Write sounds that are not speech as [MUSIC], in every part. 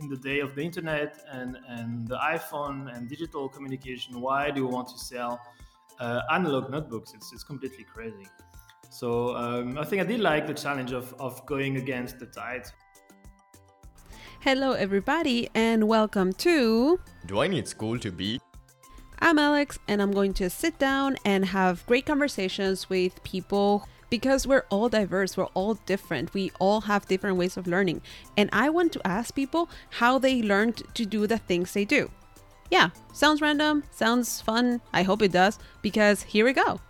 in the day of the internet and, and the iPhone and digital communication, why do you want to sell uh, analog notebooks? It's, it's completely crazy. So um, I think I did like the challenge of, of going against the tide. Hello, everybody, and welcome to. Do I need school to be? I'm Alex, and I'm going to sit down and have great conversations with people because we're all diverse, we're all different, we all have different ways of learning. And I want to ask people how they learned to do the things they do. Yeah, sounds random, sounds fun. I hope it does, because here we go.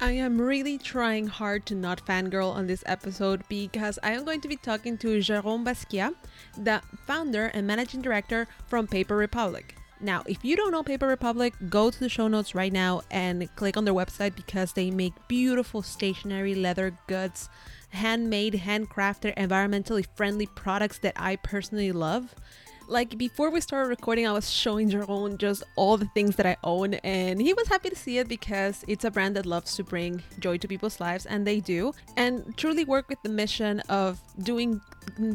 I am really trying hard to not fangirl on this episode because I am going to be talking to Jérôme Baquiast, the founder and managing director from Paper Republic. Now, if you don't know Paper Republic, go to the show notes right now and click on their website because they make beautiful stationery leather goods, handmade, handcrafted, environmentally friendly products that I personally love like before we started recording, I was showing Jerome just all the things that I own, and he was happy to see it because it's a brand that loves to bring joy to people's lives, and they do, and truly work with the mission of doing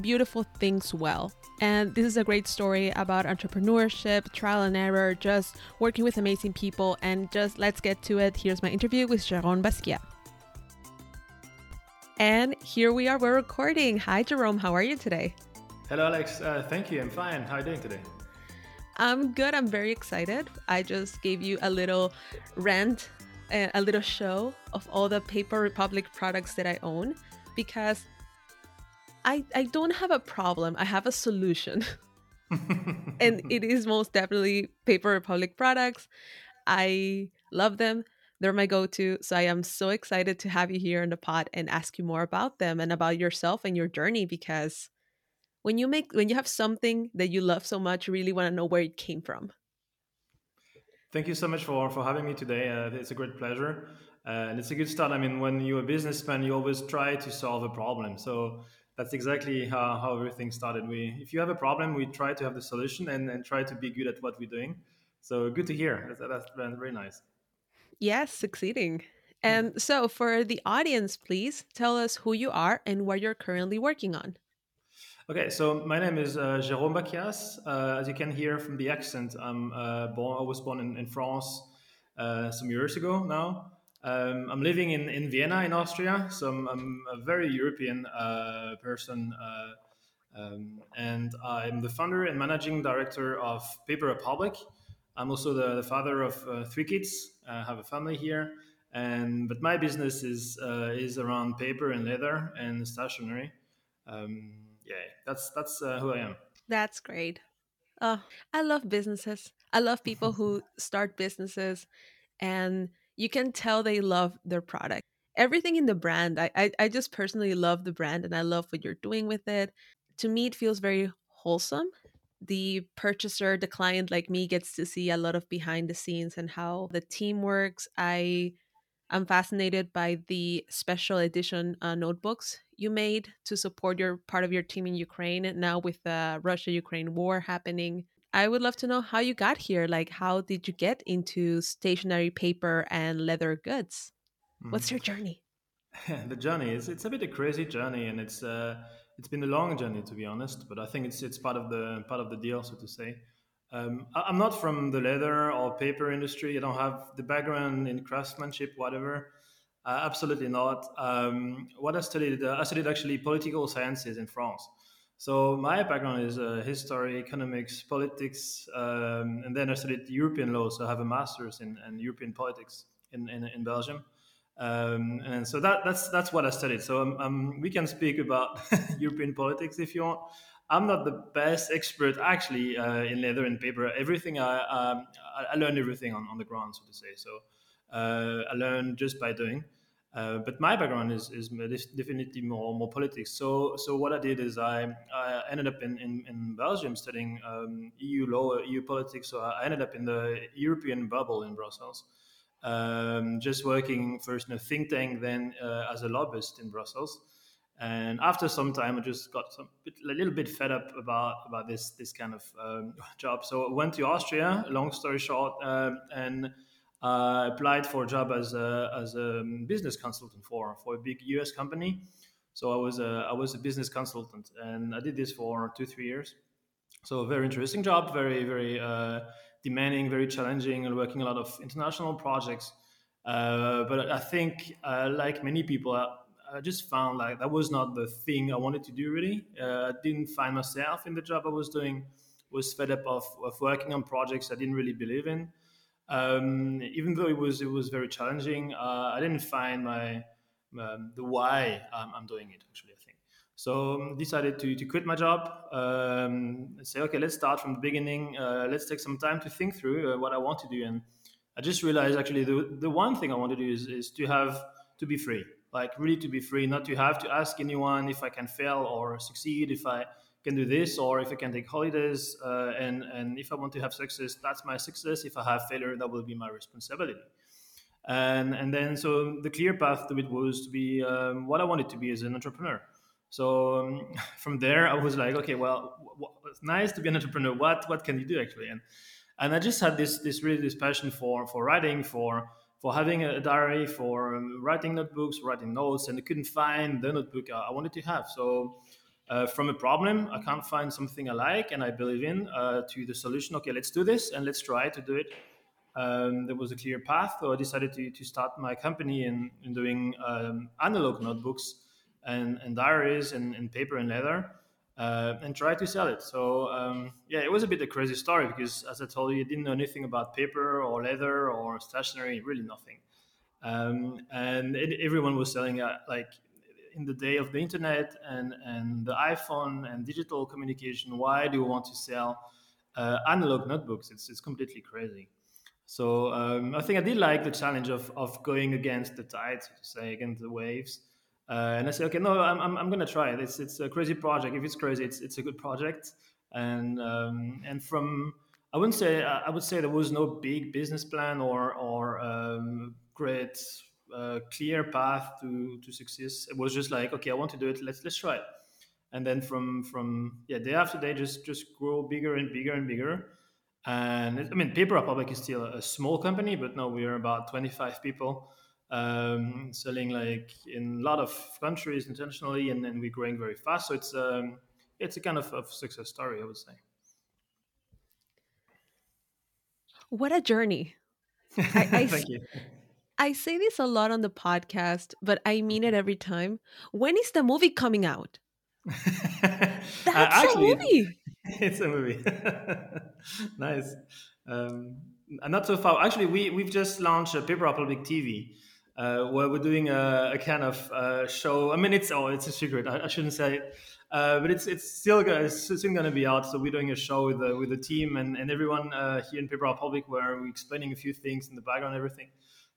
beautiful things well. And this is a great story about entrepreneurship, trial and error, just working with amazing people, and just let's get to it. Here's my interview with Jérôme Baquiast. And here we are, we're recording. Hi, Jerome, how are you today? Hello, Alex. Uh, thank you. I'm fine. How are you doing today? I'm good. I'm very excited. I just gave you a little rant, a little show of all the Paper Republic products that I own because I, I don't have a problem. I have a solution. [LAUGHS] and it is most definitely Paper Republic products. I love them. They're my go to. So I am so excited to have you here in the pod and ask you more about them and about yourself and your journey because when you make when you have something that you love so much you really want to know where it came from. Thank you so much for for having me today. Uh, it's a great pleasure. Uh, and it's a good start. I mean when you're a businessman you always try to solve a problem. So that's exactly how, how everything started. We if you have a problem we try to have the solution and, and try to be good at what we're doing. So good to hear. That's, that's very nice. Yes succeeding. And so for the audience please tell us who you are and what you're currently working on Okay, so my name is uh, Jérôme Baquiast. Uh, as you can hear from the accent, I'm uh, born. I was born in, in France uh, some years ago now. Um, I'm living in, in Vienna, in Austria. So I'm, I'm a very European uh, person, uh, um, and I'm the founder and managing director of Paper Republic. I'm also the, the father of three kids. I have a family here, and but my business is is around paper and leather and stationery. Um, yeah, that's that's uh, who I am. That's great. Oh, I love businesses. I love people who [LAUGHS] start businesses, and you can tell they love their product. Everything in the brand, I, I, I just personally love the brand, and I love what you're doing with it. To me, it feels very wholesome. The purchaser, the client like me, gets to see a lot of behind the scenes and how the team works. I I'm fascinated by the special edition uh, notebooks you made to support your part of your team in Ukraine now with the Russia Ukraine war happening. I would love to know how you got here. Like, how did you get into stationery paper and leather goods? Mm. What's your journey? [LAUGHS] the journey is it's a bit a crazy journey, and it's uh, it's been a long journey to be honest. But I think it's it's part of the part of the deal, so to say. Um, I'm not from the leather or paper industry. I don't have the background in craftsmanship, whatever. Uh, absolutely not. Um, what I studied, uh, I studied actually political sciences in France. So my background is uh, history, economics, politics, um, and then I studied European law. So I have a master's in, in European politics in, in, in Belgium. Um, and so that, that's that's what I studied. So um, um we can speak about [LAUGHS] European politics if you want. I'm not the best expert actually uh, in leather and paper. Everything I um, I learned everything on, on the ground, so to say. So uh, I learned just by doing. Uh, but my background is, is definitely more more politics. So so what I did is I, I ended up in, in, in Belgium studying um, EU law, EU politics. So I ended up in the European bubble in Brussels, um, just working first in a think tank, then uh, as a lobbyist in Brussels. And after some time, I just got some, a little bit fed up about about this this kind of um, [LAUGHS] job. So I went to Austria. Long story short, um, and uh, applied for a job as a as a business consultant for for a big U.S. company. So I was a I was a business consultant, and I did this for two three years. So very interesting job, very very uh, demanding, very challenging, and working a lot of international projects. Uh, but I think, uh, like many people, I, just found like that was not the thing I wanted to do. Really, uh, I didn't find myself in the job I was doing. Was fed up of, of working on projects I didn't really believe in. Um, even though it was it was very challenging, uh, I didn't find my um, the why I'm, I'm, doing it. Actually, I think so. Um, decided to to quit my job. Um, say, okay, let's start from the beginning. Uh, let's take some time to think through uh, what I want to do and I just realized actually the, the one thing I want to do is, is to have to be free, like really to be free, not to have to ask anyone if I can fail or succeed, if I can do this or if I can take holidays. Uh, and, and if I want to have success, that's my success. If I have failure, that will be my responsibility. And, and then, so the clear path to it was to be um, what I wanted to be as an entrepreneur. So um, [LAUGHS] from there, I was like, okay, well, w- it's nice to be an entrepreneur. What, what can you do actually? And and I just had this this really this passion for for writing, for for having a diary, for um, writing notebooks, writing notes, and I couldn't find the notebook I wanted to have. So. Uh, from a problem, I can't find something I like and I believe in, uh, to the solution. Okay, let's do this and let's try to do it. Um, there was a clear path, so I decided to, to start my company in, in doing um, analog notebooks and, and diaries and, and paper and leather uh, and try to sell it. So um, yeah, it was a bit of a crazy story because, as I told you, I didn't know anything about paper or leather or stationery, really nothing. Um, and it, everyone was selling uh, like in the day of the internet and and the iPhone and digital communication. Why do you want to sell uh, analog notebooks? It's it's completely crazy. So um, I think I did like the challenge of of going against the tide, so to say, against the waves. Uh, and I said, okay, no, I'm, I'm, I'm going to try it. It's, it's a crazy project. If it's crazy, it's, it's a good project. And, um, and from, I wouldn't say, I would say there was no big business plan or, or um, great, uh, clear path to, to success. It was just like, okay, I want to do it. Let's, let's try it. And then from, from, yeah, day after day, just, just grow bigger and bigger and bigger. And I mean, Paper Republic is still a small company, but now we are about 25 people um, selling like in a lot of countries intentionally, and then we're growing very fast. So it's um, it's a kind of, of success story, I would say. What a journey! I, [LAUGHS] I, Thank you. I say this a lot on the podcast, but I mean it every time. When is the movie coming out? [LAUGHS] That's uh, actually, a movie. [LAUGHS] It's a movie. nice. Um, not so far. Actually, we we've just launched a Paper Republic TV, uh, where we're doing a, a kind of uh, show. I mean, it's oh, it's a secret. I, I shouldn't say it, uh, but it's it's still gonna, it's soon going to be out. So we're doing a show with the with the team and, and everyone uh, here in Paper Republic, where we're explaining a few things in the background, everything.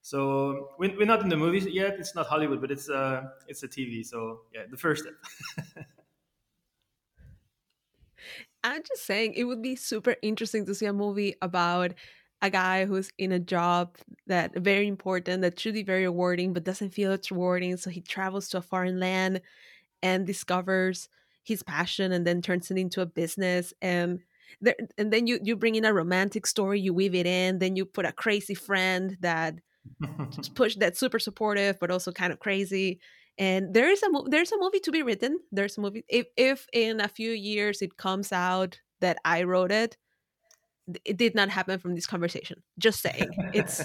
So we're, we're not in the movies yet. It's not Hollywood, but it's uh it's a TV. So yeah, the first step. [LAUGHS] I'm just saying it would be super interesting to see a movie about a guy who's in a job that very important that should be very rewarding but doesn't feel it's rewarding so he travels to a foreign land and discovers his passion and then turns it into a business and there, and then you you bring in a romantic story you weave it in then you put a crazy friend that [LAUGHS] push that's super supportive but also kind of crazy and there is a there's a movie to be written there's a movie if if in a few years it comes out that i wrote it it did not happen from this conversation. Just saying. It's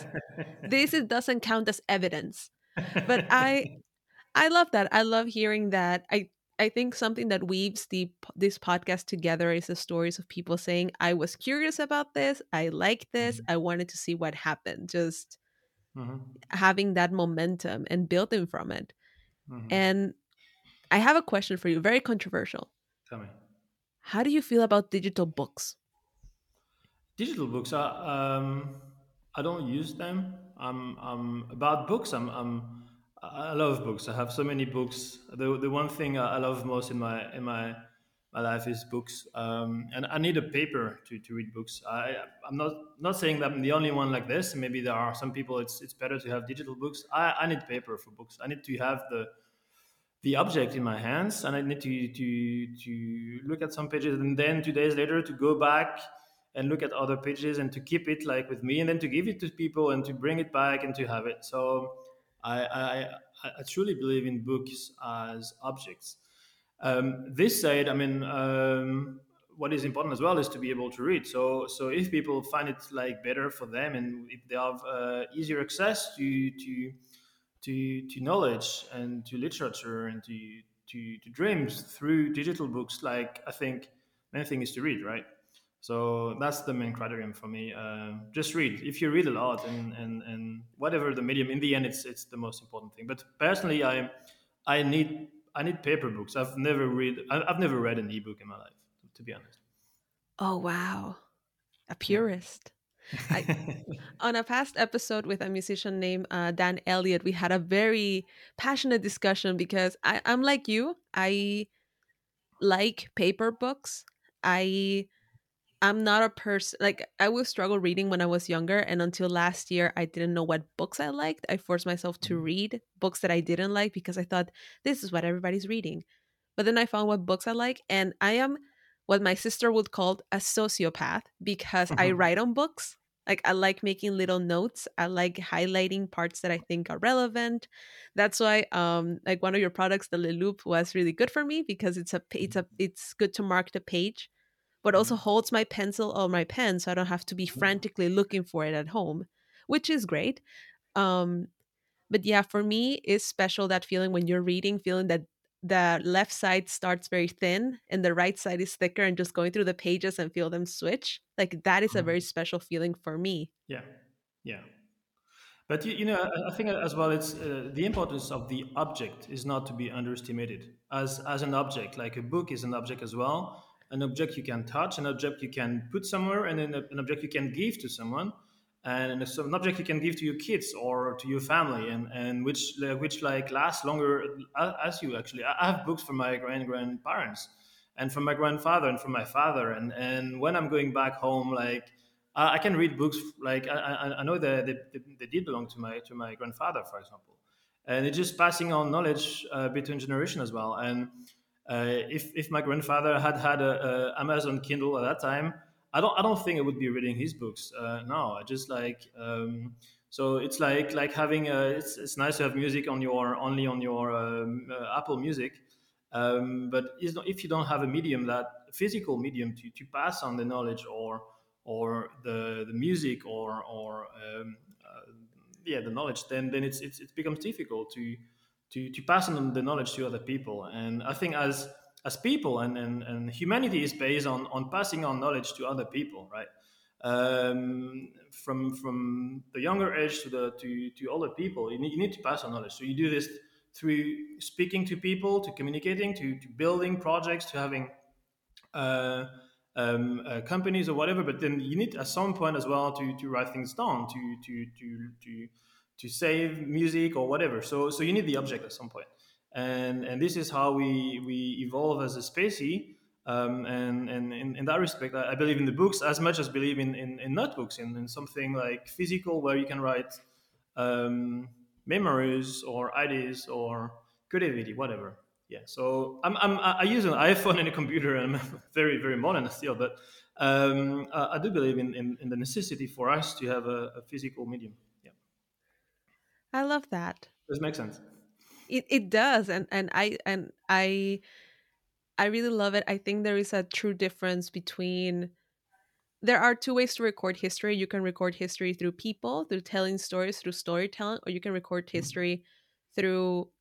this it doesn't count as evidence. But i i love that. I love hearing that. I i think something that weaves the this podcast together is the stories of people saying i was curious about this. I like this. Mm-hmm. i wanted to see what happened. Just mm-hmm. having that momentum and building from it. Mm-hmm. and i have a question for you very controversial. Tell me. How do you feel about digital books Digital books, I, um, I don't use them. I'm, I'm about books. I'm, I'm, I love books. I have so many books. The, the one thing I love most in my in my my life is books, um, and I need a paper to, to read books. I, I'm not not saying that I'm the only one like this. Maybe there are some people. It's it's better to have digital books. I, I need paper for books. I need to have the the object in my hands, and I need to to to look at some pages, and then two days later to go back and look at other pages and to keep it like with me and then to give it to people and to bring it back and to have it so i i I, I truly believe in books as objects. Um, this said, I mean, um, what is important as well is to be able to read. So, so if people find it like better for them, and if they have uh, easier access to to to to knowledge and to literature and to to, to dreams through digital books, like I think main thing is to read, right? So that's the main criterion for me. Uh, just read. If you read a lot and, and, and whatever the medium, in the end, it's it's the most important thing. But personally, I I need I need paper books. I've never read I've never read an ebook in my life, to be honest. Oh wow, a purist. I, [LAUGHS] on a past episode with a musician named uh, Dan Elliott, we had a very passionate discussion because I, I'm like you. I like paper books. I I'm not a person like I would struggle reading when I was younger and until last year I didn't know what books I liked. I forced myself to Mm-hmm. read books that I didn't like because I thought this is what everybody's reading. But then I found what books I like and I am what my sister would call a sociopath because I Mhm. write on books. Like I like making little notes. I like highlighting parts that I think are relevant. That's why um like one of your products the Le Loop was really good for me because it's a it's a it's good to mark the page but also holds my pencil or my pen so I don't have to be frantically looking for it at home, which is great. Um, but yeah, for me, it's special that feeling when you're reading, feeling that the left side starts very thin and the right side is thicker, and just going through the pages and feel them switch. Like that is a Mhm. very special feeling for me. Yeah, yeah. But you, you know, I, I think as well, it's uh, the importance of the object is not to be underestimated. As as an object, like a book is an object as well, an object you can touch, an object you can put somewhere, and then an object you can give to someone, and an object you can give to your kids or to your family, and and which which like lasts longer uh, as you actually. I have books from my grand grandparents, and from my grandfather and from my father, and and when I'm going back home, like I, can read books like I, I, know that they, they, they did belong to my to my grandfather, for example, and it's just passing on knowledge uh, between generation as well. And if if my grandfather had had a, a Amazon Kindle at that time, I don't I don't think I would be reading his books. Uh, no, I just like um, so it's like like having a, it's it's nice to have music on your only on your um, uh, Apple Music. Um, but if you don't have a medium that physical medium to, to pass on the knowledge or or the the music or or um, uh, yeah the knowledge then then it's, it's it becomes difficult to to to pass on the knowledge to other people and i think as as people and and, and humanity is based on on passing on knowledge to other people right um, from from the younger age to the to to older people you need, you need to pass on knowledge so you do this through speaking to people to communicating to, to building projects to having uh, um, uh, companies or whatever. But then you need at some point as well to, to write things down, to to to to to save music or whatever. So so you need the object at some point, and and this is how we we evolve as a species. Um, and and in, in that respect, I, I believe in the books as much as believe in, in, in notebooks, in, in something like physical where you can write um, memories or ideas or creativity, whatever yeah so I'm, I'm i use an [LAUGHS] iphone and a computer and i'm [LAUGHS] very very modern still but um, I, I do believe in, in, in the necessity for us to have a, a physical medium I love that. does it make sense It it does, and and I and I I really love it. I think there is a true difference between there are two ways to record history. You can record history through people, through telling stories, through storytelling, or you can record history through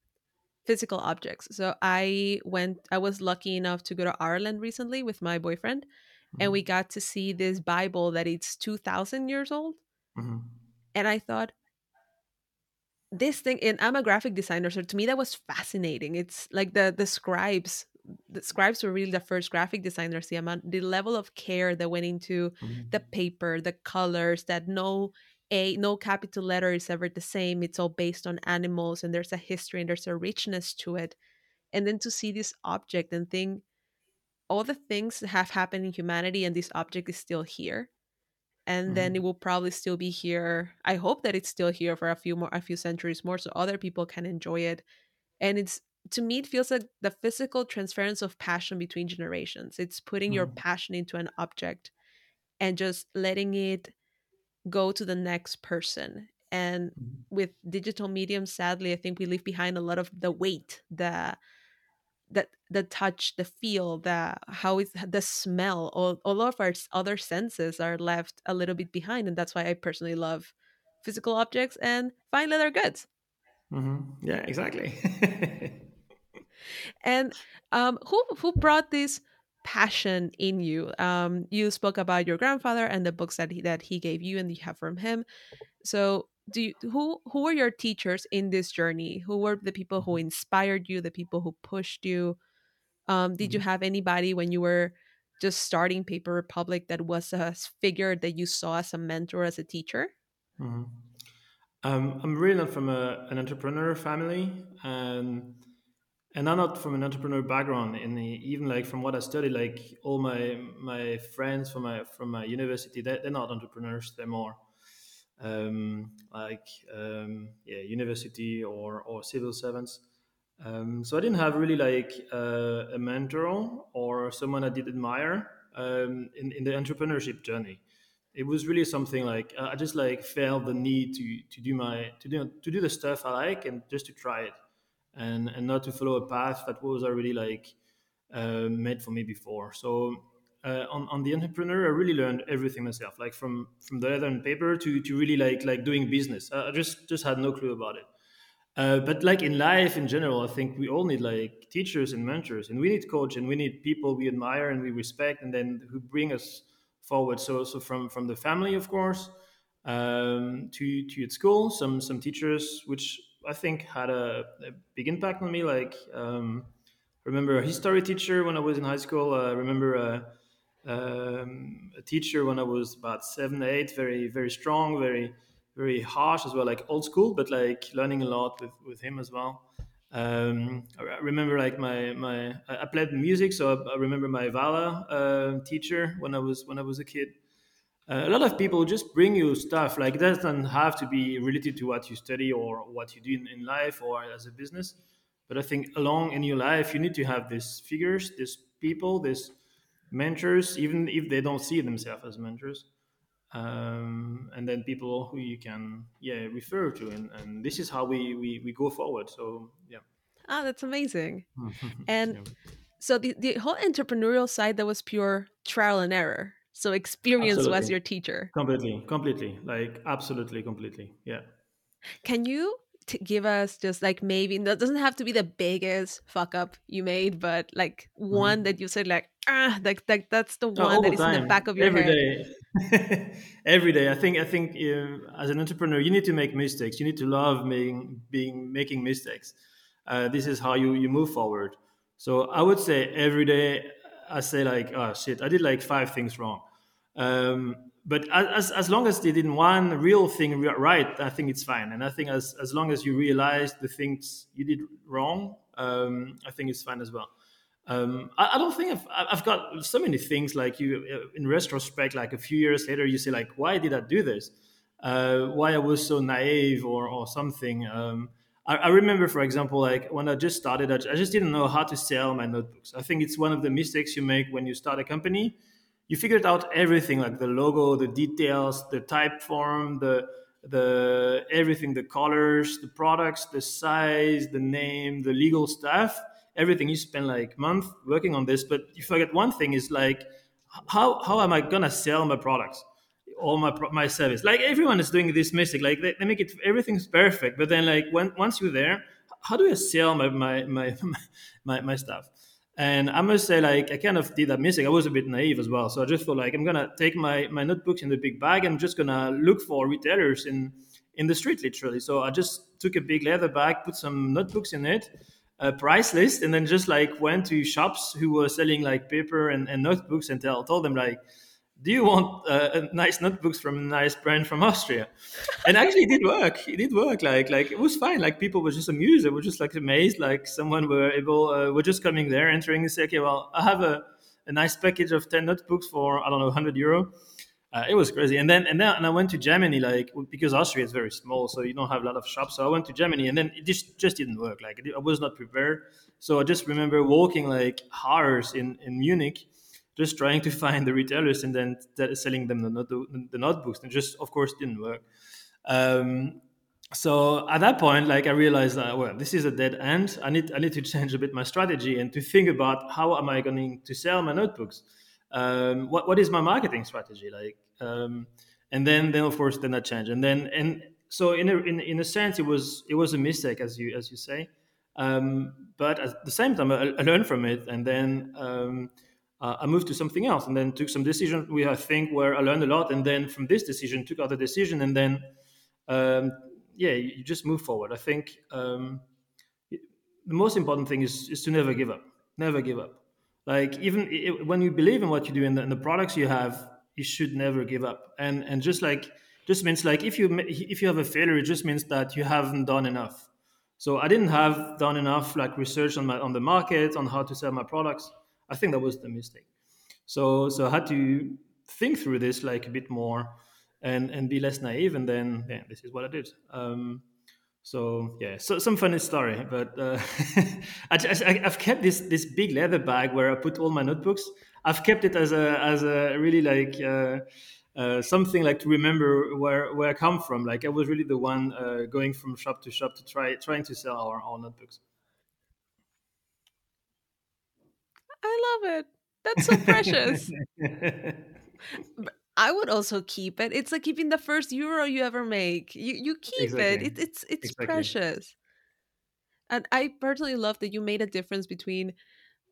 physical objects. So I went I was lucky enough to go to Ireland recently with my boyfriend and we got to see this Bible that it's 2000 years old hmm and I thought this thing and I'm a graphic designer so to me that was fascinating. It's like the the scribes the scribes were really the first graphic designers the amount the level of care that went into mm-hmm. the paper the colors that no a no capital letter is ever the same. It's all based on animals and there's a history and there's a richness to it. And then to see this object and think all the things that have happened in humanity and this object is still here and then Mhm. it will probably still be here. I hope that it's still here for a few more a few centuries more so other people can enjoy it. And it's to me it feels like the physical transference of passion between generations. It's putting your Mhm. passion into an object and just letting it go to the next person. And with digital mediums sadly i think we leave behind a lot of the weight the that the touch the feel the how is the smell all, all of our other senses are left a little bit behind and that's why i personally love physical objects and fine leather goods mm-hmm. yeah exactly. [LAUGHS] And um, who who brought this passion in you? Um, you spoke about your grandfather and the books that he, that he gave you and you have from him. So do you, who who were your teachers in this journey who were the people who mm-hmm. inspired you the people who pushed you um, did you mm-hmm. have anybody when you were just starting paper republic that was a figure that you saw as a mentor as a teacher mm-hmm. um, i'm really not from a, an entrepreneur family and and i'm not from an entrepreneur background in the, even like from what i studied like all my my friends from my from my university they're, they're not entrepreneurs they're more um, like um, yeah, university or, or civil servants. Um, so I didn't have really like uh, a mentor or someone I did admire um, in, in the entrepreneurship journey. It was really something like I just like felt the need to to do my to do to do the stuff I like and just to try it, and and not to follow a path that was already like uh, made for me before. So uh, on, on the entrepreneur, I really learned everything myself, like from from the leather and paper to, to really like like doing business. I just just had no clue about it. Uh, but like in life in general, I think we all need like teachers and mentors, and we need coach, and we need people we admire and we respect, and then who bring us forward. So so from from the family, of course, um, to to at school, some some teachers which I think had a, a big impact on me. Like um, remember a history teacher when I was in high school. I remember. Uh, um, a teacher when I was about seven, eight, very, very strong, very, very harsh as well, like old school, but like learning a lot with, with him as well. Um, I remember like my, my, I played music. So I, remember my Vala uh, teacher when I was, when I was a kid. Uh, a lot of people just bring you stuff like that doesn't have to be related to what you study or what you do in, in life or as a business. But I think along in your life, you need to have these figures, these people, this mentors, even if they don't see themselves as mentors. Um, and then people who you can yeah refer to. And, and this is how we, we we go forward. So yeah. Oh that's amazing. [LAUGHS] And yeah. so the, the whole entrepreneurial side that was pure trial and error. So experience absolutely. was your teacher. Completely completely. Like absolutely completely. Yeah. Can you to give us just like maybe that doesn't have to be the biggest fuck up you made, but like one mm-hmm. that you said like ah like, like that's the one that is in the back of your Every head. Day. [LAUGHS] Every day. I think I think uh, as an entrepreneur you need to make mistakes. You need to love making being making mistakes. Uh, this is how you you move forward. So I would say every day I say like oh shit I did like five things wrong. Um, but as, as long as they did one real thing right, I think it's fine. And I think as, as long as you realize the things you did wrong, um, I think it's fine as well. Um, I, I, don't think I've, I've got so many things like you uh, in retrospect, like a few years later, you say like, why did I do this? Uh, why I was so naive or, or something. Um, I, remember, for example, like when I just started, I just didn't know how to sell my notebooks. I think it's one of the mistakes you make when you start a company you figured out everything like the logo the details the type form the the everything the colors the products the size the name the legal stuff everything. You spend like month working on this but you forget one thing is like how how am i gonna sell my products? Or my my service. Like everyone is doing this mistake like they, they make it everything's perfect but then like when once you're there how do i sell my my my, [LAUGHS] my, my stuff and I must say, like, I kind of did that mistake. I was a bit naive as well. So I just thought, like, I'm gonna take my my notebooks in the big bag. I'm just gonna look for retailers in in the street, literally. So I just took a big leather bag, put some notebooks in it, a price list, and then just like went to shops who were selling like paper and, and notebooks, and tell told them like, do you want uh, nice notebooks from a nice brand from Austria? And actually, it did work. It did work. Like, like it was fine. Like people were just amused. They were just like amazed. Like someone were able, uh, were just coming there, entering and say, okay, well, I have a, a nice package of ten notebooks for I don't know, hundred euro. Uh, it was crazy. And then and then and I went to Germany, like because Austria is very small, so you don't have a lot of shops. So I went to Germany, and then it just just didn't work. Like I was not prepared. So I just remember walking like hours in in Munich just trying to find the retailers and then selling them the, the, notebooks and just of course didn't work um, so at that point, like I realized that well, this is a dead end. I need I need to change a bit my strategy and to think about how am I going to sell my notebooks. Um, what what is my marketing strategy like? Um, and then then of course then that changed. And then and so in a in, in a sense it was it was a mistake as you as you say. Um, but at the same time I, I learned from it and then um, uh, I moved to something else and then took some decisions we I think where I learned a lot and then from this decision took other decision and then um, yeah, you just move forward. I think um, the most important thing is, is to never give up. Never give up. Like even it, when you believe in what you do and the, and the, products you have, you should never give up. And and just like just means like if you if you have a failure, it just means that you haven't done enough. So I didn't have done enough like research on my on the market on how to sell my products. I think that was the mistake. So so I had to think through this like a bit more and and be less naive and then yeah, this is what i did. Um, so yeah so some funny story but uh, [LAUGHS] I, have kept this this big leather bag where i put all my notebooks. I've kept it as a as a really like uh, uh, something like to remember where where i come from. Like i was really the one uh, going from shop to shop to try trying to sell our, our notebooks i love it that's so precious [LAUGHS] I would also keep it. It's like keeping the first euro you ever make. You you keep exactly. it. it. It's it's exactly. precious. And I personally love that you made a difference between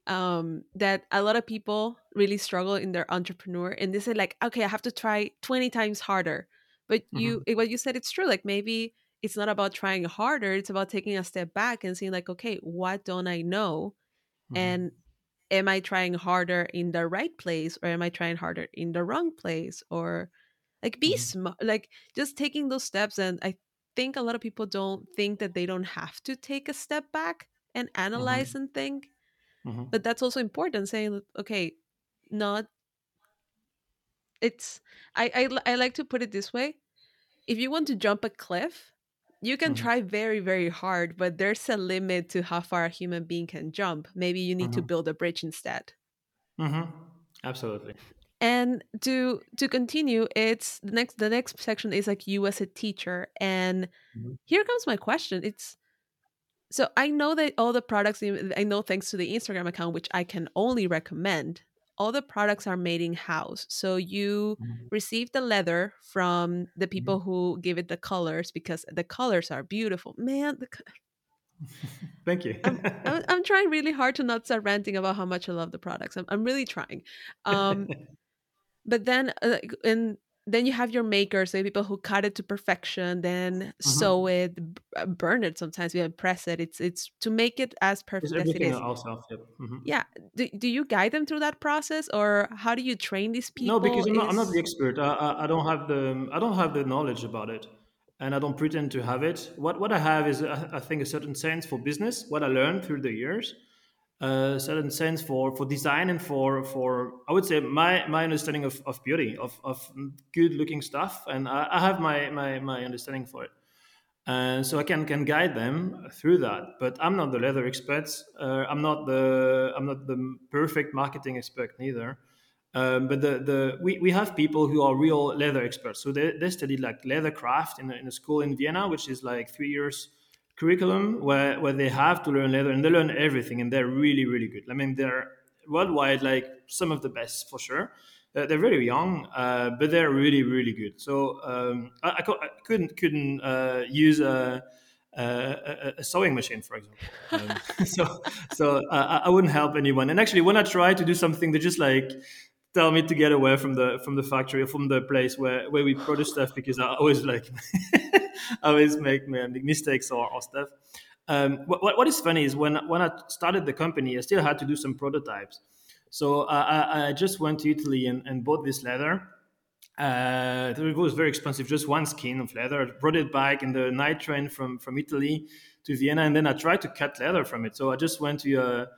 um that a lot of people really struggle in their entrepreneur and they say like okay i have to try 20 times harder but you mm-hmm. what you said it's true like maybe it's not about trying harder it's about taking a step back and seeing like okay what don't i know mm-hmm. and am I trying harder in the right place or am I trying harder in the wrong place? Or like be mm-hmm. smart, like just taking those steps. And I think a lot of people don't think that they don't have to take a step back and mm-hmm. analyze mm-hmm. and think. Mm-hmm. But that's also important saying, okay, not it's I, I I like to put it this way. If you want to jump a cliff, you can mm-hmm. try very very hard but there's a limit to how far a human being can jump maybe you need mm-hmm. to build a bridge instead mm-hmm. absolutely and to to continue it's the next the next section is like you as a teacher and mm-hmm. here comes my question it's so i know that all the products i know thanks to the instagram account which i can only recommend all the products are made in house. So you mm-hmm. receive the leather from the people mm-hmm. who give it the colors because the colors are beautiful. Man, the, [LAUGHS] Thank you. I'm, I'm, [LAUGHS] I'm, trying really hard to not start ranting about how much I love the products. I'm, I'm really trying. Um, [LAUGHS] but then, uh, in then you have your makers, so people who cut it to perfection, then mm-hmm. sew it, uh, burn it. Sometimes we press it. It's it's to make it as perfect as it is. Yep. mm-hmm. Yeah. Do, do you guide them through that process, or how do you train these people? No, because I'm, not, I'm not the expert. I, I, I, don't have the I don't have the knowledge about it, and I don't pretend to have it. What what I have is I think a certain sense for business. What I learned through the years a certain sense for for design and for for I would say my my understanding of, of beauty of, of good looking stuff. And I, I have my, my my understanding for it. And so I can can guide them through that. But I'm not the leather expert. Uh, I'm not the I'm not the perfect marketing expert neither. Um, but the, the we, we have people who are real leather experts. So they, they studied like leather craft in a, in a school in Vienna which is like three years curriculum where, where they have to learn leather and they learn everything and they're really really good. I mean they're worldwide like some of the best for sure. Uh, they're very young uh, but they're really really good. So um, I, I, I, couldn't couldn't uh, use a, a, a, sewing machine for example. Um, [LAUGHS] so so uh, I wouldn't help anyone. And actually when i try to do something they just like tell me to get away from the from the factory or from the place where where we produce stuff because I always like I [LAUGHS] [LAUGHS] always make mistakes or, or stuff. Um, what, what is funny is when when I started the company, I still had to do some prototypes. So I, I just went to Italy and, and bought this leather. Uh, it was very expensive, just one skin of leather. I brought it back in the night train from from Italy to Vienna, and then I tried to cut leather from it. So I just went to a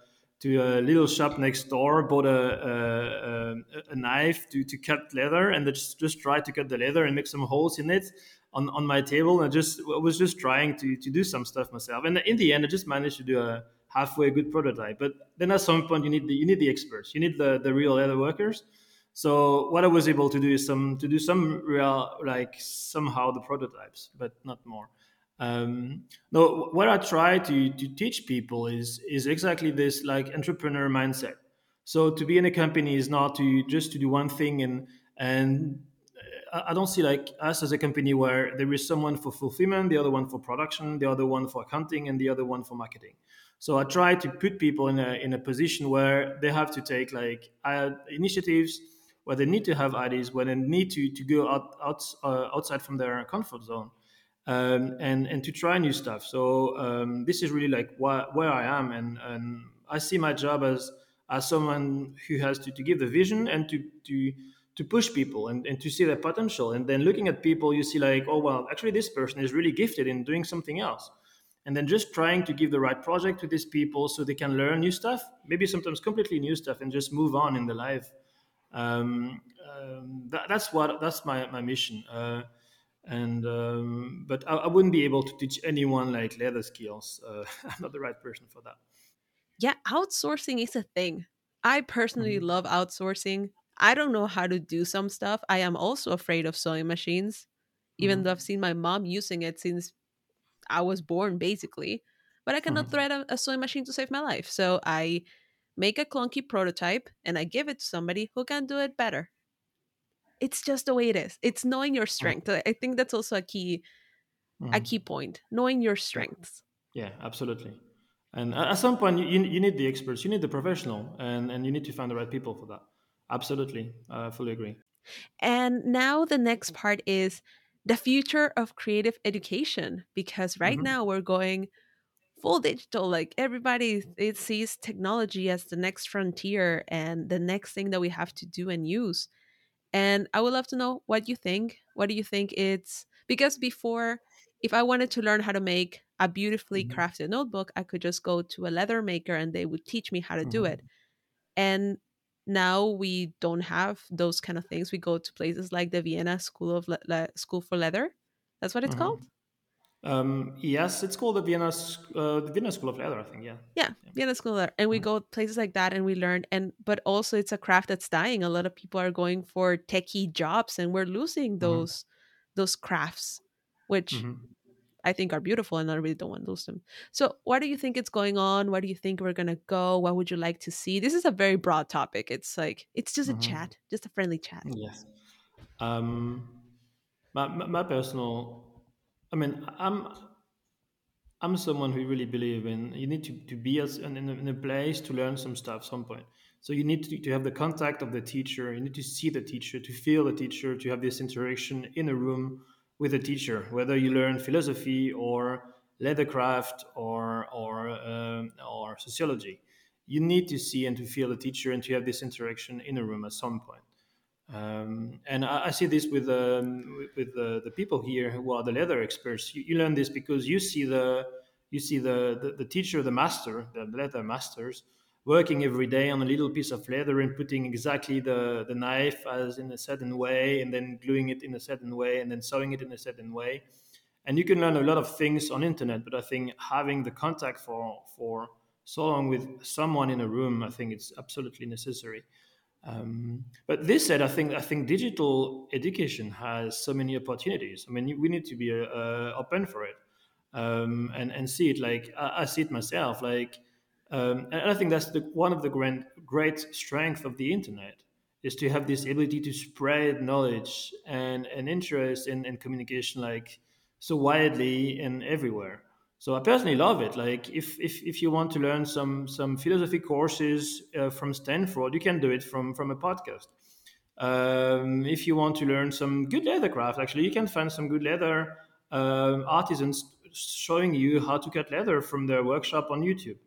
to a little shop next door, bought a, a, a knife to, to cut leather, and just just tried to cut the leather and make some holes in it on, on my table. And I just was just trying to to do some stuff myself. And in the end, I just managed to do a halfway good prototype. But then at some point, you need the you need the experts, you need the the real leather workers. So what I was able to do is some to do some real like somehow the prototypes, but not more. Um, no, what I try to, to teach people is is exactly this like entrepreneur mindset. So to be in a company is not to just to do one thing and and I don't see like us as a company where there is someone for fulfillment, the other one for production, the other one for accounting, and the other one for marketing. So I try to put people in a in a position where they have to take like uh, initiatives, where they need to have ideas, where they need to to go out, out uh, outside from their comfort zone, um, and and to try new stuff. So um, this is really like wh- where I am, and and I see my job as as someone who has to, to give the vision and to to to push people and, and to see their potential. And then looking at people, you see like, oh well, actually this person is really gifted in doing something else. And then just trying to give the right project to these people so they can learn new stuff, maybe sometimes completely new stuff, and just move on in the life. Um, um, that, that's what that's my my mission. Uh, and um, but I, I, wouldn't be able to teach anyone like leather skills. Uh, [LAUGHS] I'm not the right person for that. Yeah, outsourcing is a thing. I personally mm-hmm. love outsourcing. I don't know how to do some stuff. I am also afraid of sewing machines, even mm-hmm. though I've seen my mom using it since I was born, basically. But I cannot mm-hmm. thread a, a sewing machine to save my life. So I make a clunky prototype and I give it to somebody who can do it better. It's just the way it is. It's knowing your mm. strength. I think that's also a key a key point. Knowing your strengths. Yeah, absolutely. And at some point, you, you need the experts, you need the professional, and, and you need to find the right people for that. Absolutely. I fully agree. And now the next part is the future of creative education because right mm-hmm. now we're going full digital like everybody it sees technology as the next frontier and the next thing that we have to do and use and i would love to know what you think what do you think it's because before if i wanted to learn how to make a beautifully mm-hmm. crafted notebook i could just go to a leather maker and they would teach me how to mm-hmm. do it and now we don't have those kind of things we go to places like the vienna school of Le- Le- school for leather that's what it's mm-hmm. called um, yes it's called the vienna uh, the vienna school of leather i think yeah yeah, yeah. vienna school of leather and we mm-hmm. go places like that and we learn and but also it's a craft that's dying a lot of people are going for techie jobs and we're losing mm-hmm. those mm-hmm. those crafts which mm-hmm. I think are beautiful and I really don't want to lose them. So, what do you think is going on? Where do you think we're going to go? What would you like to see? This is a very broad topic. It's like, it's just mm-hmm. a chat, just a friendly chat. Yes. Um, my, my, my personal, I mean, I'm, I'm someone who really believe in you need to, to be as, in, in a place to learn some stuff some point. So you need to, to have the contact of the teacher. You need to see the teacher, to feel the teacher, to have this interaction in a room with a teacher, whether you learn philosophy or leathercraft or or um, or sociology. You need to see and to feel the teacher and to have this interaction in a room at some point. Um, and I, I, see this with um, with the, the people here who are the leather experts. You, you, learn this because you see the you see the, the, the teacher, the master, the leather masters, working every day on a little piece of leather and putting exactly the, the knife as in a certain way and then gluing it in a certain way and then sewing it in a certain way. And you can learn a lot of things on internet but i think having the contact for for so long with someone in a room i think it's absolutely necessary. Um, but this said i think i think digital education has so many opportunities. I mean we need to be uh, open for it. Um, and and see it like I, I see it myself like um, and I think that's the, one of the great, great strengths of the internet is to have this ability to spread knowledge and, and interest in, in communication like so widely and everywhere. So I personally love it. Like if, if, if you want to learn some some philosophy courses uh, from Stanford, you can do it from from a podcast. Um, if you want to learn some good leather craft, actually, you can find some good leather um, artisans showing you how to cut leather from their workshop on YouTube.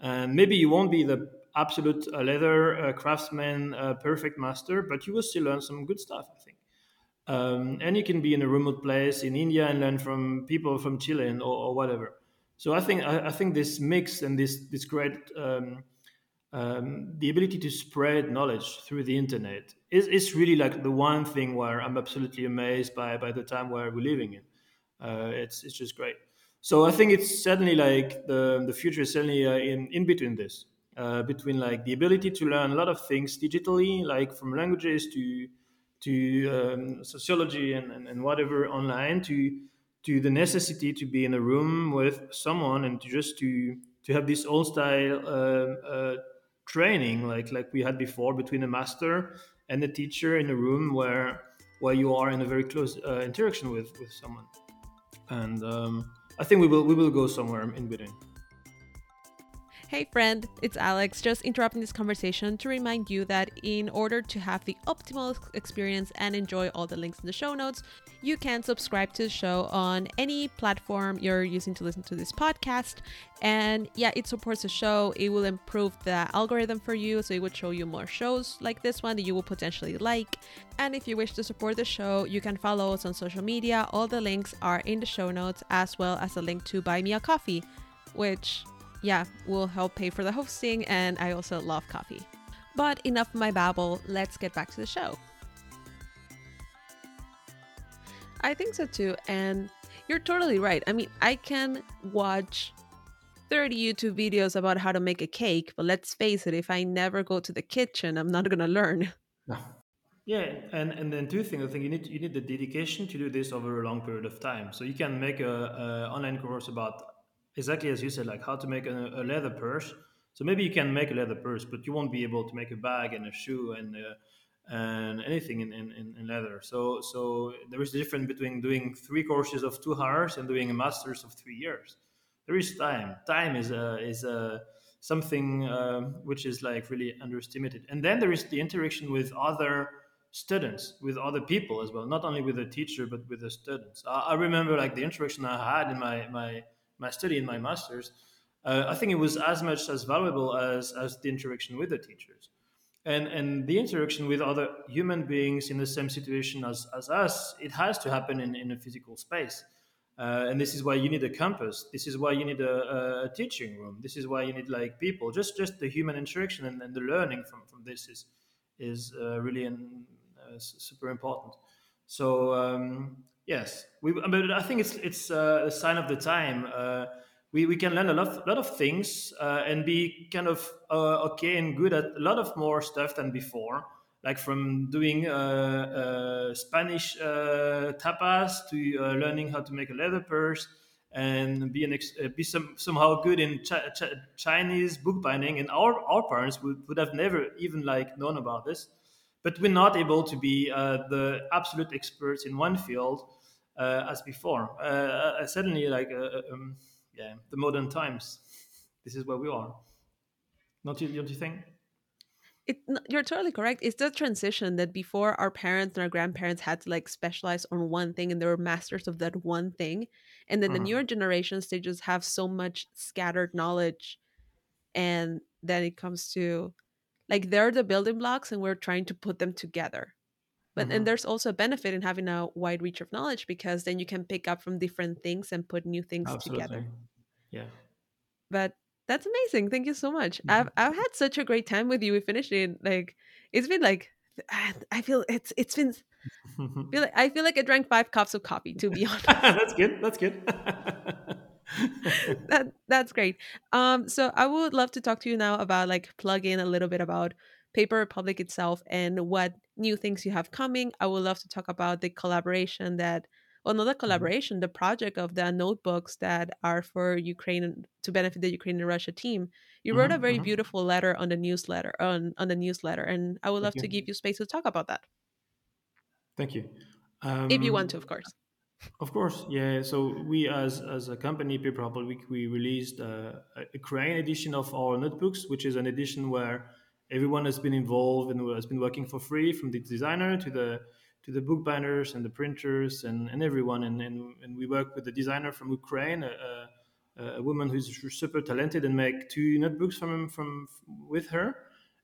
And maybe you won't be the absolute uh, leather uh, craftsman, uh, perfect master, but you will still learn some good stuff, I think. Um, and you can be in a remote place in India and learn from people from Chile or, or whatever. So I think I, I, think this mix and this this great um, um, the ability to spread knowledge through the internet is, is really like the one thing where I'm absolutely amazed by by the time where we're living in. Uh, it's it's just great. So I think it's certainly like the the future is certainly uh, in in between this, uh, between like the ability to learn a lot of things digitally, like from languages to to um, sociology and, and, and, whatever online, to to the necessity to be in a room with someone and to just to to have this old style uh, uh, training like like we had before between a master and a teacher in a room where where you are in a very close uh, interaction with with someone. And um, i think we will we will go somewhere in between. Hey friend, it's Alex, just interrupting this conversation to remind you that in order to have the optimal experience and enjoy all the links in the show notes, you can subscribe to the show on any platform you're using to listen to this podcast. And yeah, it supports the show. It will improve the algorithm for you, so it would show you more shows like this one that you will potentially like. And if you wish to support the show, you can follow us on social media. All the links are in the show notes, as well as a link to buy me a coffee, which yeah, will help pay for the hosting, and I also love coffee. But enough of my babble, let's get back to the show. I think so too, and you're totally right. I mean, I can watch 30 YouTube videos about how to make a cake, but let's face it, if I never go to the kitchen, I'm not gonna learn. [LAUGHS] Yeah, and and then two things. I think you need you need the dedication to do this over a long period of time. So you can make a, a online course about exactly as you said, like how to make a, a, leather purse. So maybe you can make a leather purse, but you won't be able to make a bag and a shoe and uh, and anything in, in, in leather. So so there is a difference between doing three courses of two hours and doing a master's of three years. There is time. Time is a is a something um, which is like really underestimated. And then there is the interaction with other students, with other people as well, not only with the teacher but with the students. I, I remember like the interaction I had in my my my study in my master's, uh, I think it was as much as valuable as, as the interaction with the teachers. And, and the interaction with other human beings in the same situation as, as us, it has to happen in, in a physical space. Uh, and this is why you need a campus. This is why you need a, a, teaching room. This is why you need like people. Just just the human interaction and, and the learning from, from this is is uh, really an, uh, super important. So um, Yes, we. But I think it's it's uh, a sign of the time. Uh, we, we can learn a lot, lot of things uh, and be kind of uh, okay and good at a lot of more stuff than before. Like from doing uh, uh, Spanish tapas to learning how to make a leather purse and be an ex- be some, somehow good in Ch- Ch- Chinese bookbinding. And our our parents would, would have never even like known about this but we're not able to be uh, the absolute experts in one field uh, as before. Uh, uh suddenly, like uh, um, yeah, the modern times. This is where we are. Not you, don't you think? It, you're totally correct. It's the transition that before our parents and our grandparents had to like specialize on one thing and they were masters of that one thing. And then the mm-hmm. newer generations, they just have so much scattered knowledge. And then it comes to like they're the building blocks and we're trying to put them together but mm-hmm. and there's also a benefit in having a wide reach of knowledge because then you can pick up from different things and put new things Absolutely. together yeah but that's amazing thank you so much mm-hmm. i've i've had such a great time with you we finished it like it's been like i feel it's it's been feel [LAUGHS] like, i feel like i drank five cups of coffee to be [LAUGHS] honest that's good that's good that that's great. Um, so I would love to talk to you now about like plug in a little bit about Paper Republic itself and what new things you have coming. I would love to talk about the collaboration that well not the mm-hmm. collaboration, the project of the notebooks that are for Ukraine to benefit the Ukraine and Russia team. You wrote mm-hmm, a very mm-hmm. beautiful letter on the newsletter on on the newsletter, and I would love to give you space to talk about that. Thank you. Um, if you want to, of course. Of course, yeah. So we, as as a company, Paper Republic, we released uh, a Ukraine edition of our notebooks, which is an edition where everyone has been involved and has been working for free, from the designer to the to the bookbinders and the printers and, and everyone. And, and, and we work with the designer from Ukraine, a, a, a woman who's super talented, and make two notebooks from from with her.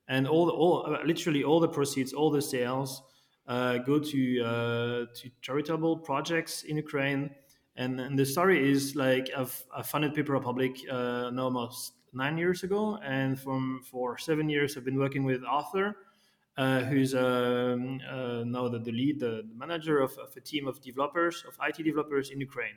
And all the, all literally all the proceeds, all the sales uh, go to uh, to charitable projects in Ukraine. And, and the story is like I've, I founded Paper Republic uh, now almost nine years ago, and from for seven years I've been working with Arthur, uh, who's um, uh, now the, the lead, the, the manager of, of, a team of developers, of IT developers in Ukraine.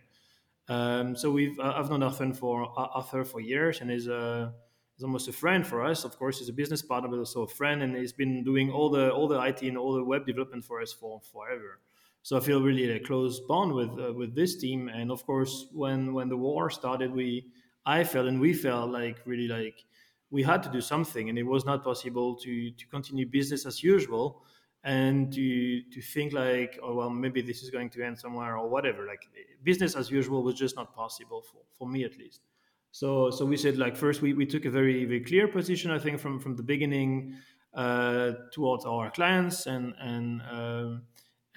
Um, so we've uh, I've known Arthur for Arthur for years, and is a is almost a friend for us. Of course, he's a business partner, but also a friend, and he's been doing all the all the IT and all the web development for us for forever. So I feel really a close bond with uh, with this team. And of course, when when the war started, we I felt and we felt like really like we had to do something, and it was not possible to to continue business as usual and to to think like oh well maybe this is going to end somewhere or whatever. Like business as usual was just not possible for, for me at least. So so we said like first we, we took a very very clear position i think from from the beginning uh, towards our clients and and um,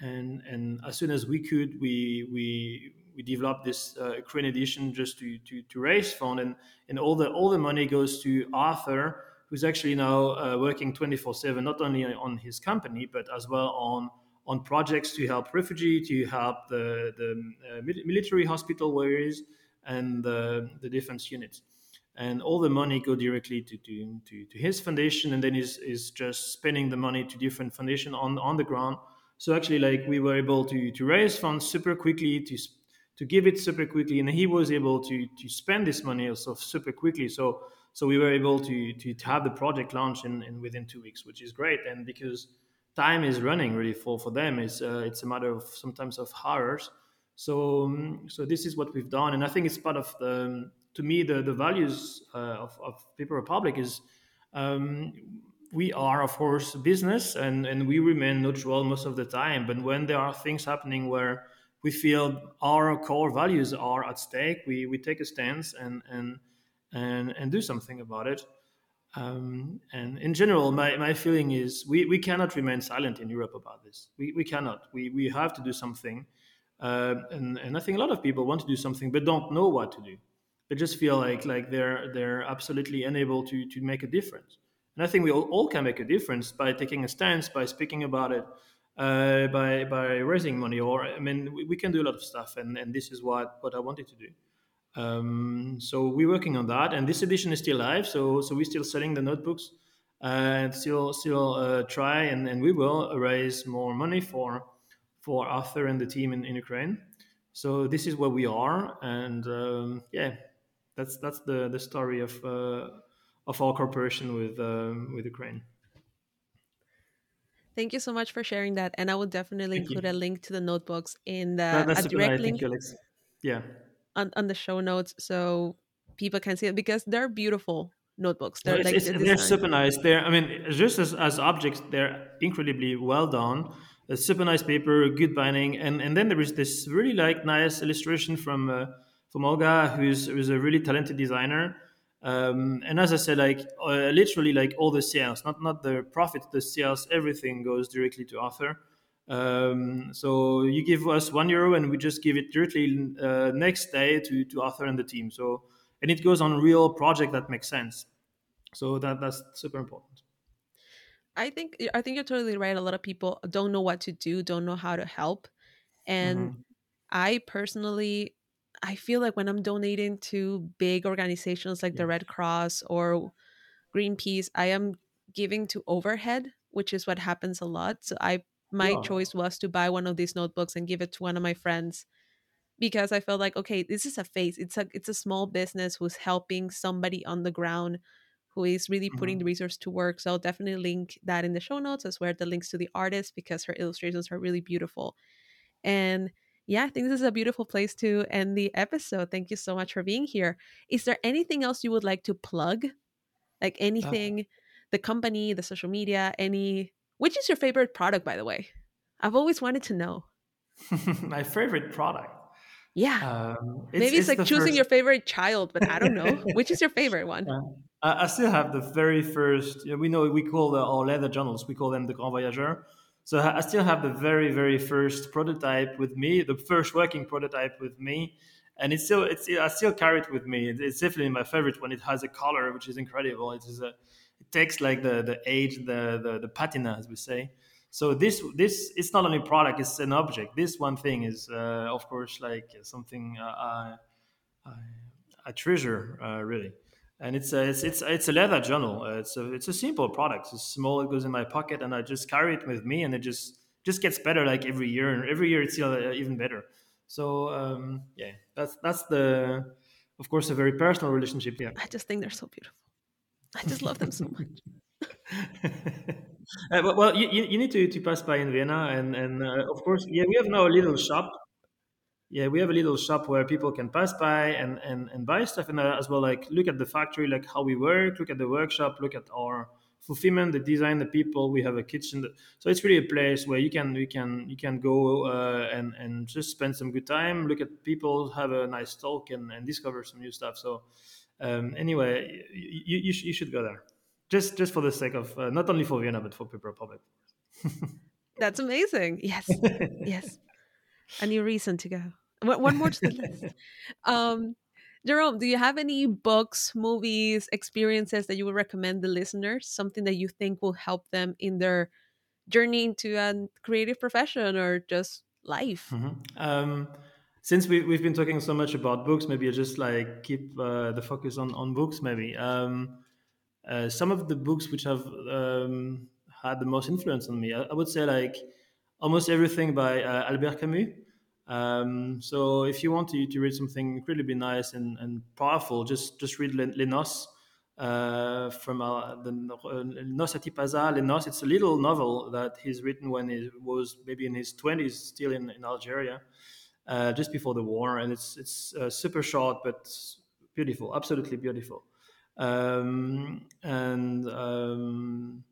and and as soon as we could we we we developed this uh, Ukraine edition just to, to to raise fund and and all the all the money goes to Arthur who's actually now uh, working 24/7 not only on his company but as well on on projects to help refugee, to help the the uh, military hospital where he is, and the, the defense units. And all the money go directly to, to, to, to his foundation, and then is is just spending the money to different foundation on on the ground. So actually, like we were able to to raise funds super quickly to to give it super quickly, and he was able to to spend this money also super quickly. So so we were able to to, to have the project launch in, in within two weeks, which is great. And because time is running really for for them, it's uh, it's a matter of sometimes of hours. So um, so this is what we've done, and I think it's part of the to me the the values uh, of of Paper Republic is. Um, we are of course business and, and we remain neutral most of the time but when there are things happening where we feel our core values are at stake we, we take a stance and, and and and do something about it. Um, and in general, my, my feeling is we, we cannot remain silent in Europe about this. We, we cannot. We, we have to do something. Uh, and, and I think a lot of people want to do something but don't know what to do. They just feel like like they're they're absolutely unable to to make a difference. And I think we all, all can make a difference by taking a stance, by speaking about it, uh, by by raising money. Or I mean, we, we, can do a lot of stuff, and, and this is what what I wanted to do. Um, so we're working on that, and this edition is still live. So so we're still selling the notebooks, and still still uh, try and, and we will raise more money for for Arthur and the team in, in Ukraine. So this is where we are, and um, yeah, that's that's the the story of uh, of our cooperation with um, with Ukraine. Thank you so much for sharing that, and I will definitely Thank include you. a link to the notebooks in the a direct link. Yeah on, on the show notes so people can see it because they're beautiful notebooks. They're, like, they're super nice. They're, I mean, just as, as objects, they're incredibly well done. A super nice paper, good binding, and and then there is this really like nice illustration from uh, from Olga, who's who's a really talented designer. Um, and as I said, like uh, literally, like all the sales, not not the profit, the sales, everything goes directly to Arthur. Um, so you give us one euro, and we just give it directly uh, next day to to Arthur and the team. So and it goes on real project that makes sense. So that that's super important. I think I think you're totally right. A lot of people don't know what to do, don't know how to help, and mm-hmm. I personally, I feel like when I'm donating to big organizations like yeah. the Red Cross or Greenpeace, I am giving to overhead, which is what happens a lot. So I my choice was to buy one of these notebooks and give it to one of my friends because I felt like okay, this is a face. It's a it's a small business who's helping somebody on the ground who is really putting mm-hmm. the resource to work. So I'll definitely link that in the show notes as well the links to the artist because her illustrations are really beautiful. And yeah, I think this is a beautiful place to end the episode. Thank you so much for being here. Is there anything else you would like to plug? Like uh anything, uh, the company, the social media, any which is your favorite product, by the way? I've always wanted to know. [LAUGHS] My favorite product. Yeah. Um, it's, Maybe it's, it's like choosing first... your favorite child, but I don't know. [LAUGHS] Which is your favorite one? Yeah. I still have the very first, you know, we know we call the, our leather journals, we call them the Grand Voyageur. So I still have the very, very first prototype with me, the first working prototype with me. And it's still, it's, I still carry it with me. It's definitely my favorite one. It has a color, which is incredible. It is a, it takes like the the age, the the, the patina, as we say. So this this it's not only product; it's an object. This one thing is, uh, of course, like something uh, I, I, I treasure uh, really. And it's a, it's it's it's a leather journal. Uh, it's a it's a simple product. It's small. It goes in my pocket, and I just carry it with me, and it just just gets better like every year, and every year it's uh, even better. So um, yeah, that's that's the of course a very personal relationship. Yeah, I just think they're so beautiful. I just love them so much. [LAUGHS] Uh, well, you you need to, to pass by in Vienna, and and uh, of course, yeah, we have now a little shop. Yeah, we have a little shop where people can pass by and and, and buy stuff, and uh, as well, like look at the factory, like how we work, look at the workshop, look at our fulfillment, the design, the people. We have a kitchen, so it's really a place where you can you can you can go uh, and and just spend some good time, look at people, have a nice talk, and, and discover some new stuff. So um, anyway, you, you, you should go there just just for the sake of uh, not only for Vienna but for Paper Republic. [LAUGHS] That's amazing. Yes, yes, a new reason to go. One more to the list. [LAUGHS] Um, Jérôme, do you have any books, movies, experiences that you would recommend the listeners? Something that you think will help them in their journey into a creative profession or just life? Mm-hmm. Um, since we, we've been talking so much about books, maybe I just like keep uh, the focus on, on books. Maybe um, uh, some of the books which have um, had the most influence on me, I, I, would say like almost everything by uh, Albert Camus. Um, so if you want to, to read something incredibly nice and, and powerful, just just read Les Noces uh, from uh, the uh, Noces à Tipasa. Les Noces, it's a little novel that he's written when he was maybe in his 20s, still in, in Algeria, uh, just before the war. And it's, it's uh, super short, but beautiful, absolutely beautiful. Um, and um,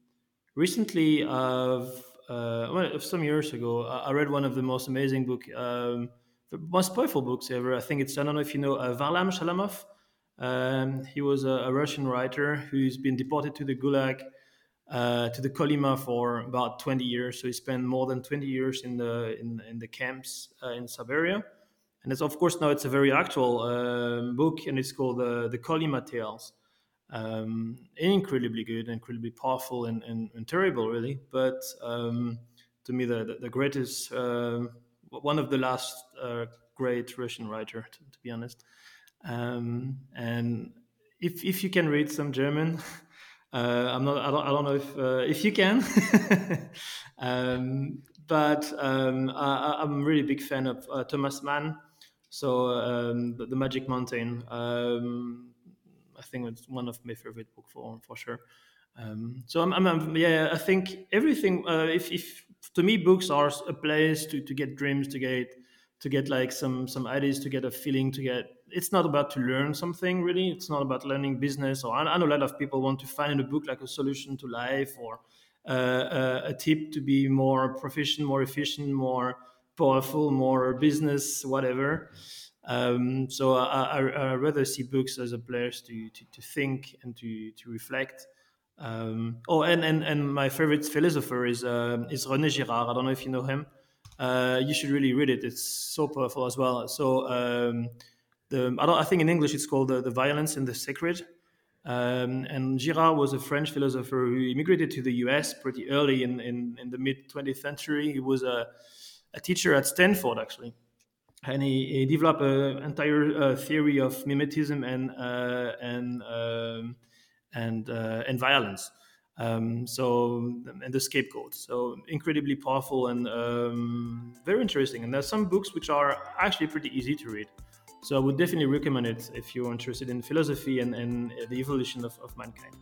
recently, I've uh, well, some years ago, I read one of the most amazing book, um, the most powerful books ever. I think it's I don't know if you know uh, Varlam Shalamov. Um, he was a, a, Russian writer who's been deported to the Gulag, uh, to the Kolyma for about 20 years. So he spent more than 20 years in the in, in the camps uh, in Siberia. And it's of course now it's a very actual um, book, and it's called the the Kolyma Tales um, incredibly good, incredibly powerful, and, and, and terrible, really. But um, to me, the, the, greatest, uh, one of the last uh, great Russian writer, to, to be honest. Um, and if, if you can read some German, [LAUGHS] uh, I'm not. I don't, I don't know if uh, if you can, [LAUGHS] um, but um, I, am a really big fan of uh, Thomas Mann. So the, the, Magic Mountain. I think it's one of my favorite book for for sure. Um, so I'm, I'm, I'm, yeah, I think everything. Uh, if, if to me, books are a place to, to get dreams, to get to get like some some ideas, to get a feeling, to get. It's not about to learn something really. It's not about learning business. Or I, I know a lot of people want to find in a book like a solution to life or uh, a, a tip to be more proficient, more efficient, more powerful, more business, whatever. Um, so I, I, I, rather see books as a place to, to, to think and to, to reflect. Um, oh, and, and, and my favorite philosopher is uh, is René Girard. I don't know if you know him. Uh, you should really read it. It's so powerful as well. So um, the I, I think in English it's called the, the Violence and the Sacred. Um, and Girard was a French philosopher who immigrated to the U.S. pretty early in, in, in the mid 20th century. He was a, a teacher at Stanford actually and he, he developed an entire uh, theory of mimetism and uh, and um, and uh, and violence. Um, so and the scapegoat. So incredibly powerful and um, very interesting. And there's some books which are actually pretty easy to read. So I would definitely recommend it if you're interested in philosophy and, and the evolution of, of mankind.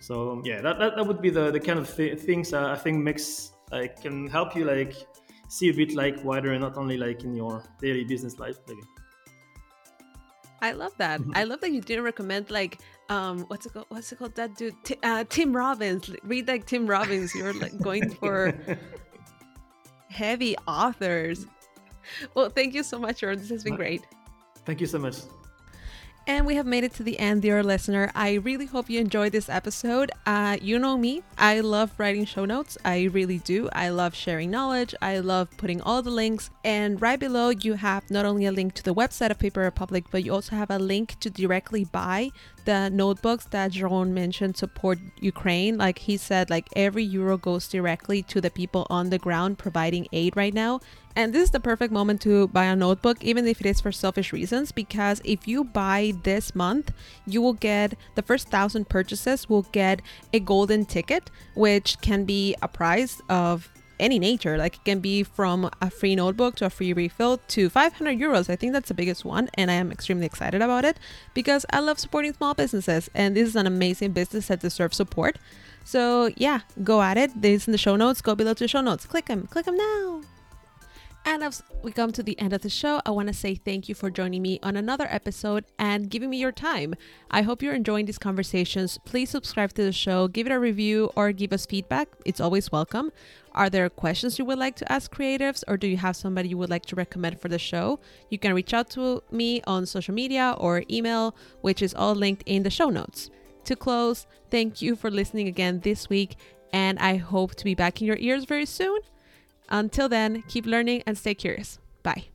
So yeah, that, that, that would be the, the kind of th- things I think makes like can help you like see a bit like wider and not only like in your daily business life maybe I love that. Mm-hmm. I love that you didn't recommend like um what's it called? What's it called? That dude, T- uh, Tim Robbins. Read like Tim Robbins. You're like going [LAUGHS] for heavy authors. Well, thank you so much, Aaron. This has been great. Thank you so much. And we have made it to the end, dear listener. I really hope you enjoyed this episode. Uh, you know me, I love writing show notes. I really do. I love sharing knowledge. I love putting all the links. And right below, you have not only a link to the website of Paper Republic, but you also have a link to directly buy the notebooks that Jérôme mentioned support Ukraine. Like he said, like every euro goes directly to the people on the ground providing aid right now. And this is the perfect moment to buy a notebook, even if it is for selfish reasons, because if you buy this month, you will get the first thousand purchases will get a golden ticket, which can be a prize of any nature. Like it can be from a free notebook to a free refill to 500 euros. I think that's the biggest one, and I am extremely excited about it because I love supporting small businesses, and this is an amazing business that deserves support. So yeah, go at it. This in the show notes. Go below to the show notes. Click them. Click them now. And as we come to the end of the show, I want to say thank you for joining me on another episode and giving me your time. I hope you're enjoying these conversations. Please subscribe to the show, give it a review, or give us feedback. It's always welcome. Are there questions you would like to ask creatives, or do you have somebody you would like to recommend for the show? You can reach out to me on social media or email, which is all linked in the show notes. To close, thank you for listening again this week, and I hope to be back in your ears very soon. Until then, keep learning and stay curious. Bye.